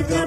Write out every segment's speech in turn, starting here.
کر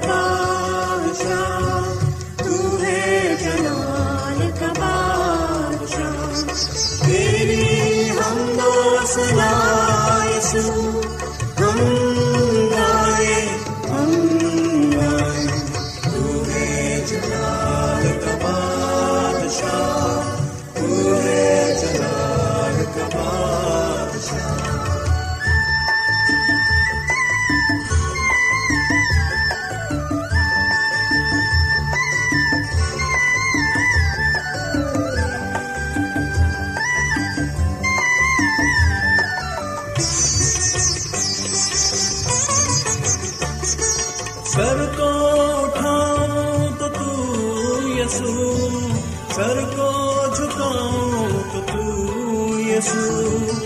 you.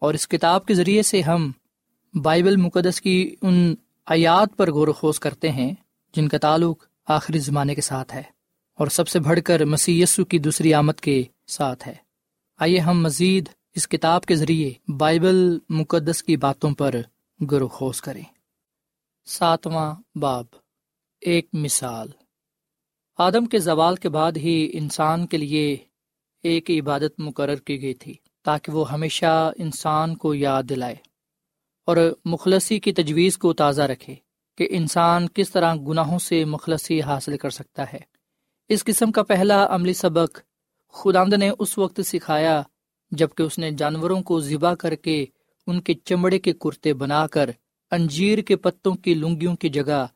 اور اس کتاب کے ذریعے سے ہم بائبل مقدس کی ان آیات پر غور و خوض کرتے ہیں، جن کا تعلق آخری زمانے کے ساتھ ہے، اور سب سے بڑھ کر مسی یسو کی دوسری آمد کے ساتھ ہے۔ آئیے ہم مزید اس کتاب کے ذریعے بائبل مقدس کی باتوں پر غور و خوض کریں۔ ساتواں باب، ایک مثال۔ آدم کے زوال کے بعد ہی انسان کے لیے ایک عبادت مقرر کی گئی تھی۔ تاکہ وہ ہمیشہ انسان کو یاد دلائے اور مخلصی کی تجویز کو تازہ رکھے کہ انسان کس طرح گناہوں سے مخلصی حاصل کر سکتا ہے۔ اس قسم کا پہلا عملی سبق خداند نے اس وقت سکھایا جبکہ اس نے جانوروں کو ذبح کر کے ان کے چمڑے کے کرتے بنا کر انجیر کے پتوں کی لنگیوں کی جگہ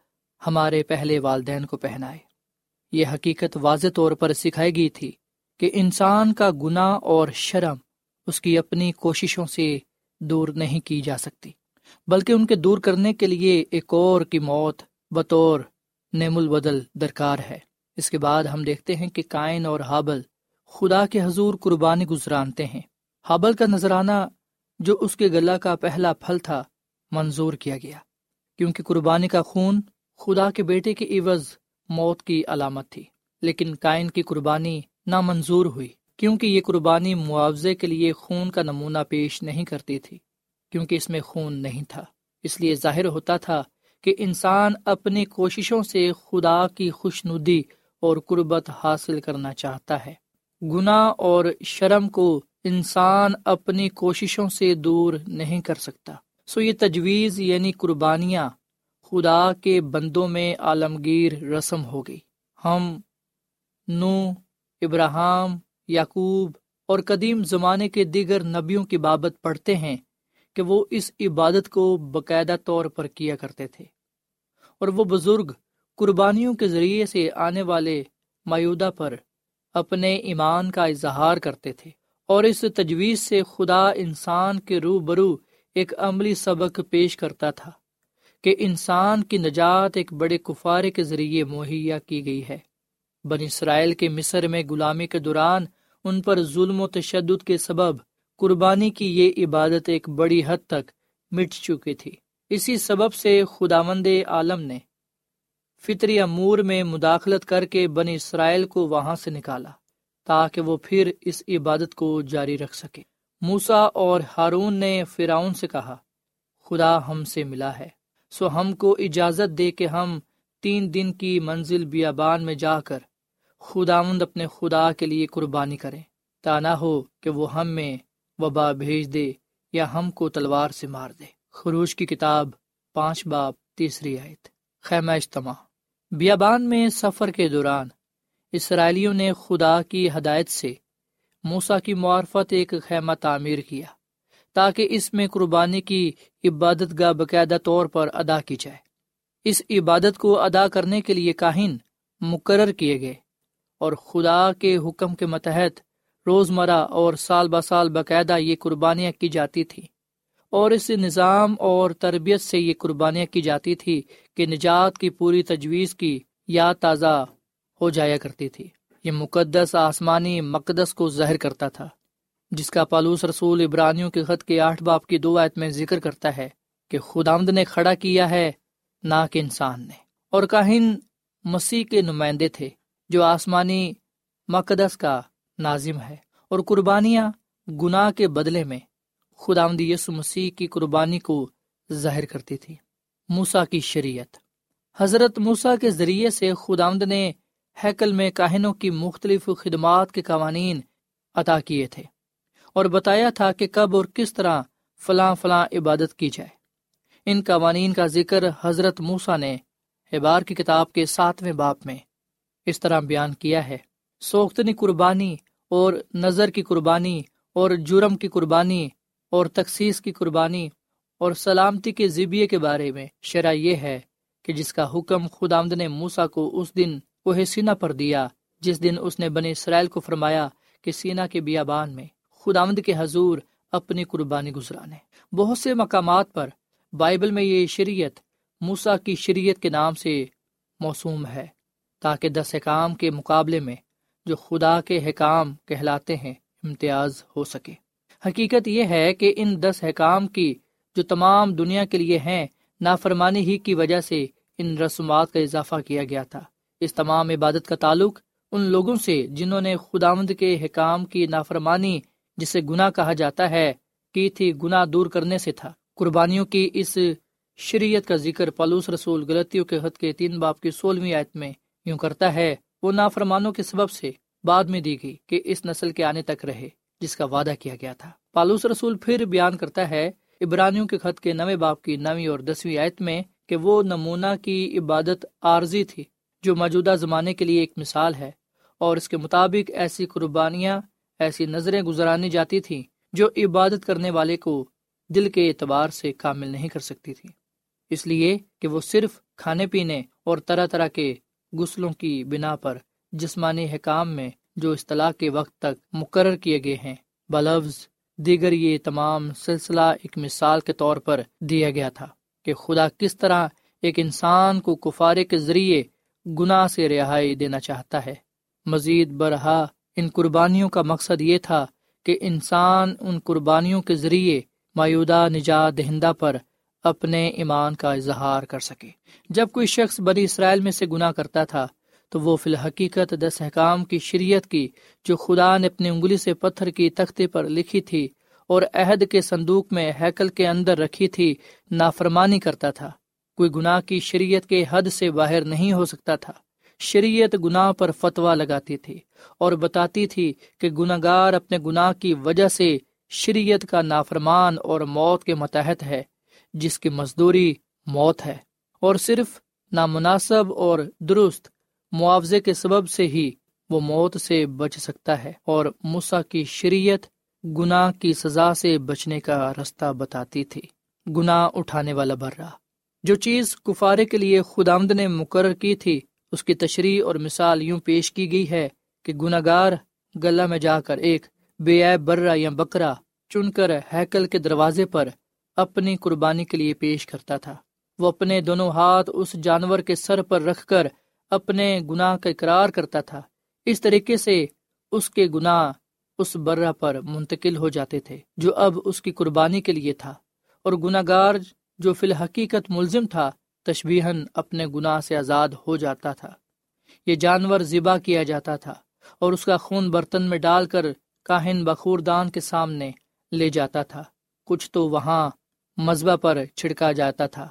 ہمارے پہلے والدین کو پہنائے۔ یہ حقیقت واضح طور پر سکھائی گئی تھی کہ انسان کا گناہ اور شرم اس کی اپنی کوششوں سے دور نہیں کی جا سکتی، بلکہ ان کے دور کرنے کے لیے ایک اور کی موت بطور نیم البدل درکار ہے۔ اس کے بعد ہم دیکھتے ہیں کہ کائن اور حابل خدا کے حضور قربانی گزرانتے ہیں۔ حابل کا نذرانہ جو اس کے گلا کا پہلا پھل تھا منظور کیا گیا، کیونکہ قربانی کا خون خدا کے بیٹے کی عوض موت کی علامت تھی، لیکن کائن کی قربانی نامنظور ہوئی۔ کیونکہ یہ قربانی معاوضے کے لیے خون کا نمونہ پیش نہیں کرتی تھی، کیونکہ اس میں خون نہیں تھا۔ اس لیے ظاہر ہوتا تھا کہ انسان اپنی کوششوں سے خدا کی خوش ندی اور قربت حاصل کرنا چاہتا ہے۔ گناہ اور شرم کو انسان اپنی کوششوں سے دور نہیں کر سکتا۔ سو یہ تجویز یعنی قربانیاں خدا کے بندوں میں عالمگیر رسم ہو گئی۔ ہم، نو ابراہم یعقوب اور قدیم زمانے کے دیگر نبیوں کی بابت پڑھتے ہیں کہ وہ اس عبادت کو باقاعدہ طور پر کیا کرتے تھے۔ اور وہ بزرگ قربانیوں کے ذریعے سے آنے والے میودہ پر اپنے ایمان کا اظہار کرتے تھے اور اس تجویز سے خدا انسان کے رو برو ایک عملی سبق پیش کرتا تھا کہ انسان کی نجات ایک بڑے کفارے کے ذریعے مہیا کی گئی ہے۔ بن اسرائیل کے مصر میں غلامی کے دوران ان پر ظلم و تشدد کے سبب قربانی کی یہ عبادت ایک بڑی حد تک مٹ چکی تھی۔ اسی سبب سے خداوند عالم نے فطری امور میں مداخلت کر کے بن اسرائیل کو وہاں سے نکالا تاکہ وہ پھر اس عبادت کو جاری رکھ سکے۔ موسا اور ہارون نے فراؤن سے کہا، خدا ہم سے ملا ہے، سو ہم کو اجازت دے کہ ہم تین دن کی منزل بیابان میں جا کر خداوند اپنے خدا کے لیے قربانی کریں تانا ہو کہ وہ ہم میں وبا بھیج دے یا ہم کو تلوار سے مار دے۔ خروش کی کتاب پانچ باپ تیسری آیت۔ خیمہ اجتماع۔ بیابان میں سفر کے دوران اسرائیلیوں نے خدا کی ہدایت سے موسا کی معرفت ایک خیمہ تعمیر کیا، تاکہ اس میں قربانی کی عبادت گاہ باقاعدہ طور پر ادا کی جائے۔ اس عبادت کو ادا کرنے کے لیے کاہن مقرر کیے گئے۔ اور خدا کے حکم کے متحد روزمرہ اور سال بہ سال باقاعدہ یہ قربانیاں کی جاتی تھیں اور اس نظام اور تربیت سے یہ قربانیاں کی جاتی تھی کہ نجات کی پوری تجویز کی یاد تازہ ہو جایا کرتی تھی۔ یہ مقدس آسمانی مقدس کو ظاہر کرتا تھا، جس کا پالوس رسول ابرانیوں کے خط کے آٹھ باپ کی دو آیت میں ذکر کرتا ہے کہ خدامد نے کھڑا کیا ہے نہ کہ انسان نے۔ اور کاہن مسیح کے نمائندے تھے۔ جو آسمانی مقدس کا نازم ہے اور قربانیاں گناہ کے بدلے میں خدا یسو مسیح کی قربانی کو ظاہر کرتی تھی موسا کی شریعت۔ حضرت موسا کے ذریعے سے خدامد نے ہیکل میں کاہنوں کی مختلف خدمات کے قوانین عطا کیے تھے اور بتایا تھا کہ کب اور کس طرح فلاں فلاں عبادت کی جائے۔ ان قوانین کا ذکر حضرت موسا نے احبار کی کتاب کے ساتویں باپ میں اس طرح بیان کیا ہے۔ سوختنی قربانی اور نظر کی قربانی اور جرم کی قربانی اور تخصیص کی قربانی اور سلامتی کے ذبیے کے بارے میں شرح یہ ہے کہ جس کا حکم خدا آمد نے موسا کو اس دن وہ سینا پر دیا، جس دن اس نے بنے اسرائیل کو فرمایا کہ سینا کے بیابان میں خدا آمد کے حضور اپنی قربانی گزرانے۔ بہت سے مقامات پر بائبل میں یہ شریعت موسا کی شریعت کے نام سے موسوم ہے۔ تاکہ دس حکام کے مقابلے میں جو خدا کے حکام کہلاتے ہیں امتیاز ہو سکے۔ حقیقت یہ ہے کہ ان دس حکام کی جو تمام دنیا کے لیے ہیں، نافرمانی ہی کی وجہ سے ان رسومات کا اضافہ کیا گیا تھا۔ اس تمام عبادت کا تعلق ان لوگوں سے جنہوں نے خدامد کے حکام کی نافرمانی، جسے گناہ کہا جاتا ہے، کی تھی، گناہ دور کرنے سے تھا۔ قربانیوں کی اس شریعت کا ذکر پلوس رسول غلطیوں کے حد کے تین باپ کی سولہویں آیت میں یوں کرتا ہے، وہ نافرمانوں کے سبب سے بعد میں دی گئی کہ اس نسل کے آنے تک رہے، جس کا وعدہ کیا گیا تھا۔ پالوس رسول پھر بیان کرتا ہے ابرانیوں کے خط کے نویں باپ کی نویں اور دسویں آیت میں کہ وہ نمونہ کی عبادت عارضی تھی، جو موجودہ زمانے کے لیے ایک مثال ہے، اور اس کے مطابق ایسی قربانیاں، ایسی نظریں گزرانی جاتی تھیں جو عبادت کرنے والے کو دل کے اعتبار سے کامل نہیں کر سکتی تھی اس لیے کہ وہ صرف کھانے پینے اور طرح طرح کے غسلوں کی بنا پر جسمانی حکام میں جو اصطلاح کے وقت تک مقرر کیے گئے ہیں، بلفظ دیگر یہ تمام سلسلہ ایک مثال کے طور پر دیا گیا تھا کہ خدا کس طرح ایک انسان کو کفارے کے ذریعے گناہ سے رہائی دینا چاہتا ہے۔ مزید برہا ان قربانیوں کا مقصد یہ تھا کہ انسان ان قربانیوں کے ذریعے مایودہ نجات دہندہ پر اپنے ایمان کا اظہار کر سکے۔ جب کوئی شخص بڑی اسرائیل میں سے گناہ کرتا تھا، تو وہ فی الحقیقت دس احکام کی شریعت کی، جو خدا نے اپنی انگلی سے پتھر کی تختے پر لکھی تھی اور عہد کے صندوق میں ہیکل کے اندر رکھی تھی، نافرمانی کرتا تھا۔ کوئی گناہ کی شریعت کے حد سے باہر نہیں ہو سکتا تھا۔ شریعت گناہ پر فتوا لگاتی تھی اور بتاتی تھی کہ گناہ گار اپنے گناہ کی وجہ سے شریعت کا نافرمان اور موت کے متحد ہے۔ جس کی مزدوری موت ہے، اور صرف نامناسب اور درست معاوضے کے سبب سے ہی وہ موت سے بچ سکتا ہے، اور موسا کی شریعت گناہ کی سزا سے بچنے کا رستہ بتاتی تھی۔ گناہ اٹھانے والا برا جو چیز کفارے کے لیے خدامد نے مقرر کی تھی، اس کی تشریح اور مثال یوں پیش کی گئی ہے کہ گناہ گار گلا میں جا کر ایک بے برا یا بکرا چن کر ہیکل کے دروازے پر اپنی قربانی کے لیے پیش کرتا تھا۔ وہ اپنے دونوں ہاتھ اس جانور کے سر پر رکھ کر اپنے گناہ کا اقرار کرتا تھا۔ اس طریقے سے اس کے گناہ اس برہ پر منتقل ہو جاتے تھے، جو اب اس کی قربانی کے لیے تھا۔ اور گناہ گار جو فی الحقیقت ملزم تھا تشبیہن اپنے گناہ سے آزاد ہو جاتا تھا۔ یہ جانور ذبح کیا جاتا تھا اور اس کا خون برتن میں ڈال کر کاہن بخوردان کے سامنے لے جاتا تھا۔ کچھ تو وہاں مذبح پر چھڑکا جاتا تھا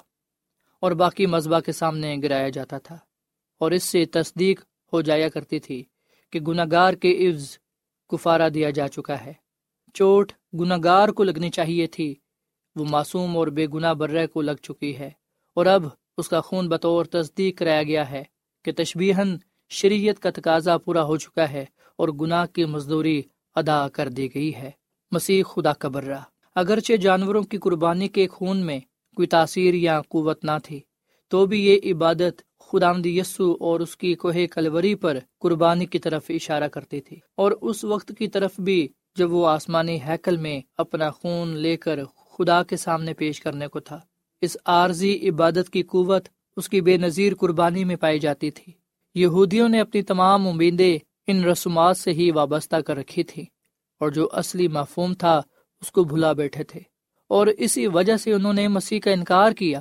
اور باقی مذبح کے سامنے گرایا جاتا تھا اور اس سے تصدیق ہو جایا کرتی تھی کہ گناہ گار کے عفظ کفارہ دیا جا چکا ہے۔ چوٹ گناگار کو لگنی چاہیے تھی، وہ معصوم اور بے گناہ برے کو لگ چکی ہے۔ اور اب اس کا خون بطور تصدیق کرایا گیا ہے کہ تشبیہن شریعت کا تقاضا پورا ہو چکا ہے اور گناہ کی مزدوری ادا کر دی گئی ہے۔ مسیح خدا کا برہ۔ اگرچہ جانوروں کی قربانی کے خون میں کوئی تاثیر یا قوت نہ تھی، تو بھی یہ عبادت خدا یسو اور اس کی کوہ کلوری پر قربانی کی طرف اشارہ کرتی تھی۔ اور اس وقت کی طرف بھی جب وہ آسمانی ہیکل میں اپنا خون لے کر خدا کے سامنے پیش کرنے کو تھا، اس عارضی عبادت کی قوت اس کی بے نظیر قربانی میں پائی جاتی تھی۔ یہودیوں نے اپنی تمام امیدیں ان رسومات سے ہی وابستہ کر رکھی تھی، اور جو اصلی مفہوم تھا اس کو بھلا بیٹھے تھے اور اسی وجہ سے انہوں نے مسیح کا انکار کیا۔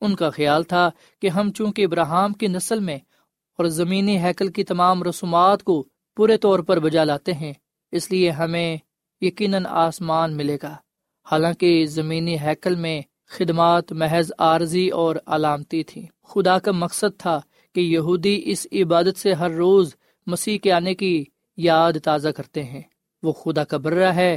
ان کا خیال تھا کہ ہم چونکہ ابراہم کی نسل میں اور زمینی ہیکل کی تمام رسومات کو پورے طور پر بجا لاتے ہیں، اس لیے ہمیں یقیناً آسمان ملے گا۔ حالانکہ زمینی ہیکل میں خدمات، محض عارضی اور علامتی تھی خدا کا مقصد تھا کہ یہودی اس عبادت سے ہر روز مسیح کے آنے کی یاد تازہ کرتے ہیں۔ وہ خدا کا برہ ہے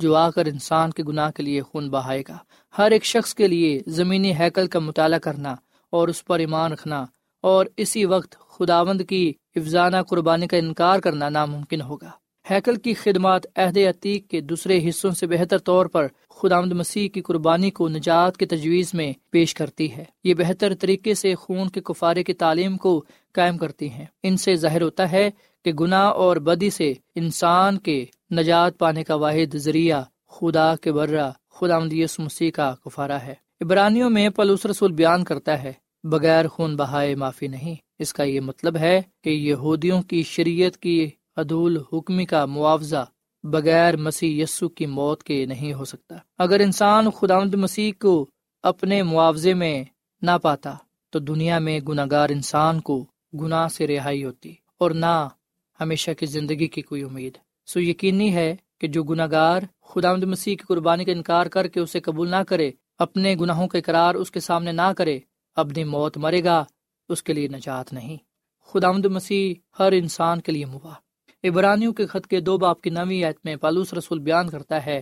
جو آ کر انسان کے گناہ کے لیے خون بہائے گا۔ ہر ایک شخص کے لیے زمینی ہیکل کا مطالعہ کرنا اور اس پر ایمان رکھنا اور اسی وقت خداوند کی افزانہ قربانی کا انکار کرنا ناممکن ہوگا۔ ہیکل کی خدمات عہد عتیق کے دوسرے حصوں سے بہتر طور پر خداوند مسیح کی قربانی کو نجات کی تجویز میں پیش کرتی ہے۔ یہ بہتر طریقے سے خون کے کفارے کی تعلیم کو قائم کرتی ہیں۔ ان سے ظاہر ہوتا ہے کہ گناہ اور بدی سے انسان کے نجات پانے کا واحد ذریعہ خدا کے برہ، خدا مدیس مسیح کا کفارہ ہے۔ عبرانیوں میں پلوس رسول بیان کرتا ہے، بغیر خون بہائے معافی نہیں۔ اس کا یہ مطلب ہے کہ یہودیوں کی شریعت کی عدول حکمی کا معاوضہ بغیر مسیح یسو کی موت کے نہیں ہو سکتا۔ اگر انسان خدا مسیح کو اپنے معاوضے میں نہ پاتا، تو دنیا میں گناگار انسان کو گناہ سے رہائی ہوتی اور نہ ہمیشہ کی زندگی کی کوئی امید۔ سو یقینی ہے کہ جو گناہ گار خدا مسیح کی قربانی کا انکار کر کے اسے قبول نہ کرے، اپنے گناہوں کا اقرار اس کے سامنے نہ کرے، اپنی موت مرے گا، اس کے لیے نجات نہیں۔ خدا مسیح ہر انسان کے لیے مباح۔ عبرانیوں کے خط کے دو باپ کی نوی آیت میں پالوس رسول بیان کرتا ہے،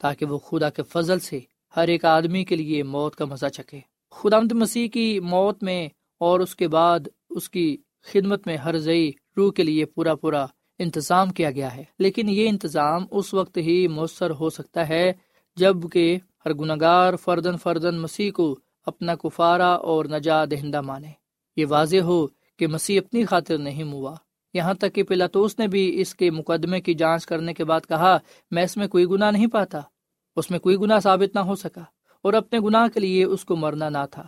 تاکہ وہ خدا کے فضل سے ہر ایک آدمی کے لیے موت کا مزہ چکے خدا مسیح کی موت میں اور اس کے بعد اس کی خدمت میں ہر زئی روح کے لیے پورا پورا انتظام کیا گیا ہے۔ لیکن یہ انتظام اس وقت ہی مؤثر ہو سکتا ہے جبکہ ہر گنگار فردن فردن مسیح کو اپنا کفارہ اور نجا دہندہ مانے۔ یہ واضح ہو کہ مسیح اپنی خاطر نہیں ہوا۔ یہاں تک کہ پلاتوس نے بھی اس کے مقدمے کی جانچ کرنے کے بعد کہا، میں اس میں کوئی گناہ نہیں پاتا۔ اس میں کوئی گناہ ثابت نہ ہو سکا۔ اور اپنے گناہ کے لیے اس کو مرنا نہ تھا،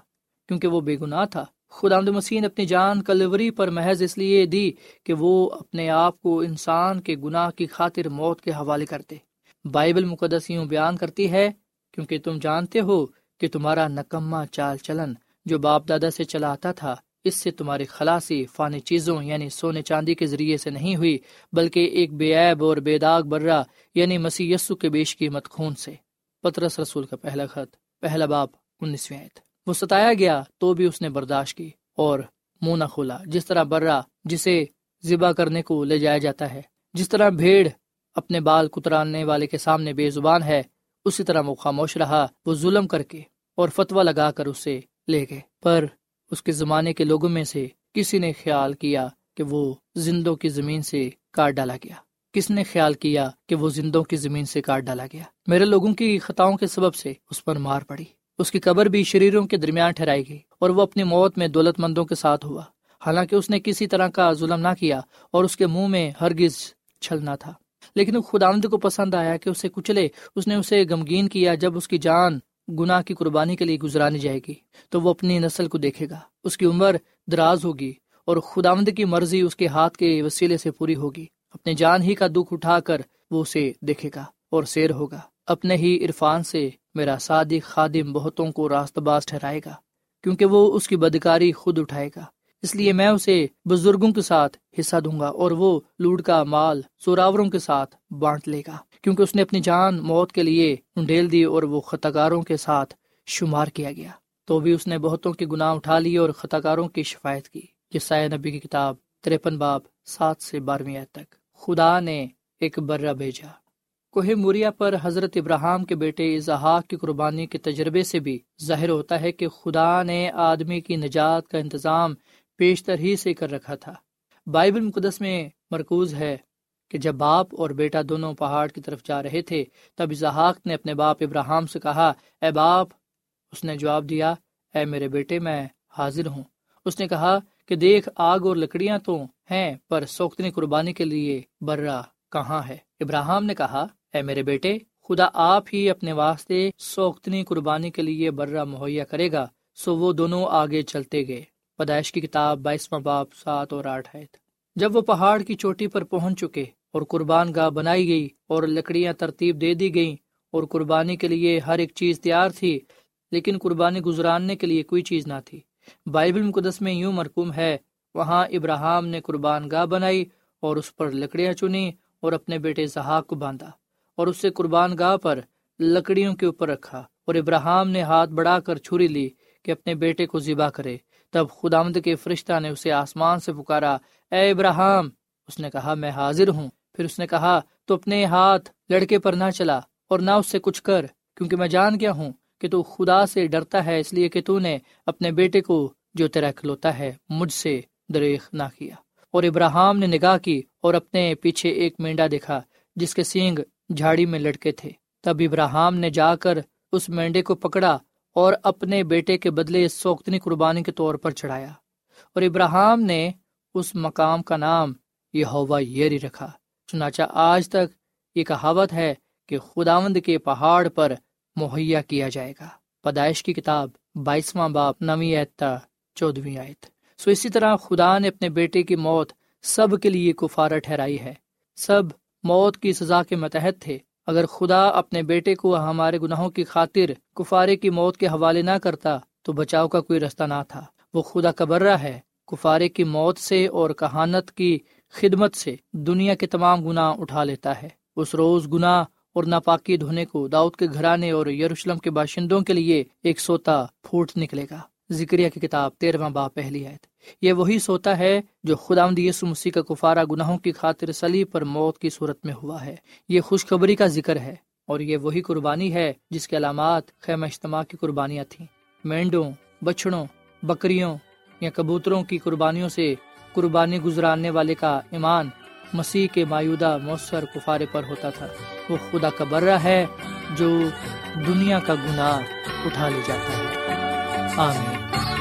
کیونکہ وہ بے گناہ تھا۔ خدا مسیح نے اپنی جان کلوری پر محض اس لیے دی کہ وہ اپنے آپ کو انسان کے گناہ کی خاطر موت کے حوالے کرتے۔ بائبل مقدس یوں بیان کرتی ہے، کیونکہ تم جانتے ہو کہ تمہارا نکما چال چلن جو باپ دادا سے چلا آتا تھا، اس سے تمہاری خلاصی فانی چیزوں یعنی سونے چاندی کے ذریعے سے نہیں ہوئی، بلکہ ایک بے عیب اور بے داغ برہ یعنی مسیح یسو کے بیش قیمت خون سے۔ پترس رسول کا پہلا خط، پہلا باپ انیسویں وہ ستایا گیا تو بھی اس نے برداشت کی اور منہ نہ کھولا۔ جس طرح برا جسے ذبح کرنے کو لے جایا جاتا ہے، جس طرح بھیڑ اپنے بال کترانے والے کے سامنے بے زبان ہے، اسی طرح وہ خاموش رہا، وہ ظلم کر کے اور فتوا لگا کر اسے لے گئے۔ پر اس کے زمانے کے لوگوں میں سے کسی نے خیال کیا کہ وہ زندوں کی زمین سے کاٹ ڈالا گیا۔ کس نے خیال کیا کہ وہ زندوں کی زمین سے کاٹ ڈالا گیا؟ میرے لوگوں کی خطاؤں کے سبب سے اس پر مار پڑی۔ اس کی قبر بھی شریروں کے درمیان ٹھہرائی گئی اور وہ اپنی موت میں دولت مندوں کے ساتھ ہوا۔ حالانکہ اس نے کسی طرح کا ظلم نہ کیا اور اس کے منہ میں ہرگز چھلنا تھا۔ لیکن خداوند کو پسند آیا کہ اسے کچلے، اس نے اسے غمگین کیا جب اس کی جان گناہ کی قربانی کے لیے گزرانی جائے گی، تو وہ اپنی نسل کو دیکھے گا۔ اس کی عمر دراز ہوگی اور خداوند کی مرضی اس کے ہاتھ کے وسیلے سے پوری ہوگی۔ اپنے جان ہی کا دکھ اٹھا کر وہ اسے دیکھے گا اور سیر ہوگا۔ اپنے ہی عرفان سے میرا صادق خادم بہتوں کو راست باز ٹھہرائے گا، کیونکہ وہ اس کی بدکاری خود اٹھائے گا۔ اس لیے میں اسے بزرگوں کے ساتھ حصہ دوں گا اور وہ لوڈ کا مال سوراوروں کے ساتھ بانٹ لے گا، کیونکہ اس نے اپنی جان موت کے لیے انڈیل دی اور وہ خطاکاروں کے ساتھ شمار کیا گیا۔ تو بھی اس نے بہتوں کے گناہ اٹھا لیے اور خطاکاروں کی شفایت کی، یہ سائے نبی کی کتاب ترپن باب سات سے بارہویں تک۔ خدا نے ایک برہ بھیجا۔ کوہ موریا پر حضرت ابراہم کے بیٹے اظہاق کی قربانی کے تجربے سے بھی ظاہر ہوتا ہے کہ خدا نے آدمی کی نجات کا انتظام پیشتر ہی سے کر رکھا تھا۔ بائبل مقدس میں مرکوز ہے کہ جب باپ اور بیٹا دونوں پہاڑ کی طرف جا رہے تھے، تب اظہاق نے اپنے باپ ابراہم سے کہا، اے باپ، اس نے جواب دیا، اے میرے بیٹے، میں حاضر ہوں۔ اس نے کہا کہ دیکھ، آگ اور لکڑیاں تو ہیں، پر سوختنی قربانی کے لیے برا کہاں ہے؟ ابراہم نے کہا اے میرے بیٹے، خدا آپ ہی اپنے واسطے سوختنی قربانی کے لیے برا مہیا کرے گا، سو وہ دونوں آگے چلتے گئے۔ پیدائش کی کتاب بائیسواں باپ سات اور آٹھ ہے جب وہ پہاڑ کی چوٹی پر پہنچ چکے اور قربان گاہ بنائی گئی اور لکڑیاں ترتیب دے دی گئیں اور قربانی کے لیے ہر ایک چیز تیار تھی، لیکن قربانی گزراننے کے لیے کوئی چیز نہ تھی۔ بائبل مقدس میں یوں مرکوم ہے، وہاں ابراہم نے قربان گاہ بنائی اور اس پر لکڑیاں چنی اور اپنے بیٹے زحاق کو باندھا۔ اور اس سے قربان گاہ پر لکڑیوں کے اوپر رکھا اور ابراہم نے ہاتھ بڑھا کر چھری لی کہ اپنے بیٹے کو ذبح کرے۔ تب خدامد کے فرشتہ نے اسے آسمان سے پکارا، اے ابراہم! اس نے کہا، میں حاضر ہوں۔ پھر اس نے کہا، تو اپنے ہاتھ لڑکے پر نہ چلا اور نہ اس سے کچھ کر، کیونکہ میں جان گیا ہوں کہ تو خدا سے ڈرتا ہے، اس لیے کہ تو نے اپنے بیٹے کو جو تیرا کھلوتا ہے مجھ سے دریخ نہ کیا۔ اور ابراہم نے نگاہ کی اور اپنے پیچھے ایک مینڈا دیکھا، جس کے سینگ جھاڑی میں لڑکے تھے۔ تب ابراہم نے جا کر اس مینڈے کو پکڑا اور اپنے بیٹے کے بدلے سوختنی قربانی کے طور پر چڑھایا۔ اور ابراہم نے اس مقام کا نام یہ یری رکھا۔ چنانچہ آج تک یہ کہاوت ہے کہ خداوند کے پہاڑ پر مہیا کیا جائے گا۔ پیدائش کی کتاب بائیسواں باپ، نویں ایتا چودویں آیت۔ سو اسی طرح خدا نے اپنے بیٹے کی موت سب کے لیے کفارہ ٹھہرائی ہے۔ سب موت کی سزا کے متحد تھے۔ اگر خدا اپنے بیٹے کو ہمارے گناہوں کی خاطر کفارے کی موت کے حوالے نہ کرتا، تو بچاؤ کا کوئی رستہ نہ تھا۔ وہ خدا کبرہ ہے، کفارے کی موت سے اور کہانت کی خدمت سے دنیا کے تمام گناہ اٹھا لیتا ہے۔ اس روز گناہ اور ناپاکی دھونے کو داؤد کے گھرانے اور یروشلم کے باشندوں کے لیے ایک سوتا پھوٹ نکلے گا۔ ذکریہ کی کتاب تیرواں با پہلی ہے یہ وہی سوتا ہے جو خدا یسو مسیح کا کفارہ گناہوں کی خاطر سلی پر موت کی صورت میں ہوا ہے۔ یہ خوشخبری کا ذکر ہے اور یہ وہی قربانی ہے جس کے علامات خیم اجتماع کی قربانیاں تھیں۔ مینڈوں بچڑوں بکریوں یا کبوتروں کی قربانیوں سے قربانی گزرانے والے کا ایمان مسیح کے مایودہ مؤثر کفارے پر ہوتا تھا۔ وہ خدا کا برہ ہے جو دنیا کا گناہ اٹھا لے جاتا ہے۔ آمین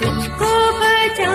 تم کو بچا